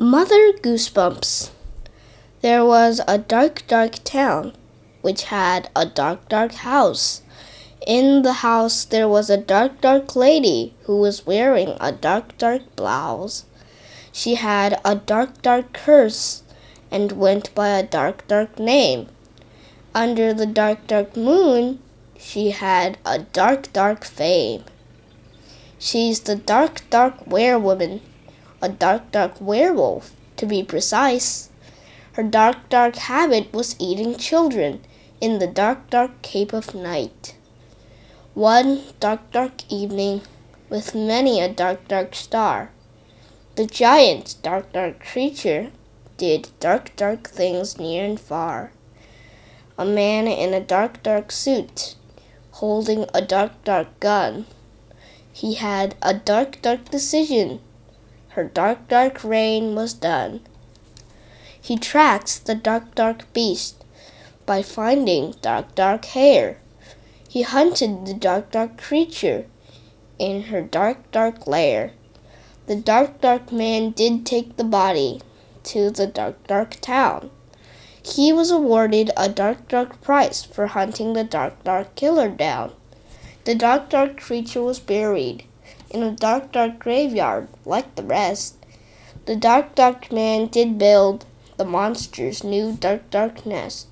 Mother Goosebumps. There was a dark, dark town which had a dark, dark house. In the house there was a dark, dark lady who was wearing a dark, dark blouse. She had a dark, dark curse and went by a dark, dark name. Under the dark, dark moon, she had a dark, dark fame. She's the dark, dark werewoman a dark, dark werewolf, to be precise. Her dark, dark habit was eating children in the dark, dark Cape of Night. One dark, dark evening, with many a dark, dark star, the giant, dark, dark creature did dark, dark things near and far. A man in a dark, dark suit, holding a dark, dark gun. He had a dark, dark decision her dark, dark reign was done. He tracks the dark, dark beast by finding dark, dark hair. He hunted the dark, dark creature in her dark, dark lair. The dark, dark man did take the body to the dark, dark town. He was awarded a dark, dark price for hunting the dark, dark killer down. The dark, dark creature was buried in a dark, dark graveyard like the rest. The dark, dark man did build the monster's new dark, dark nest.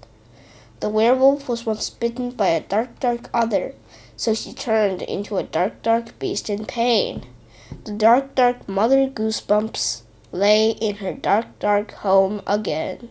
The werewolf was once bitten by a dark, dark other, so she turned into a dark, dark beast in pain. The dark, dark mother goosebumps lay in her dark, dark home again.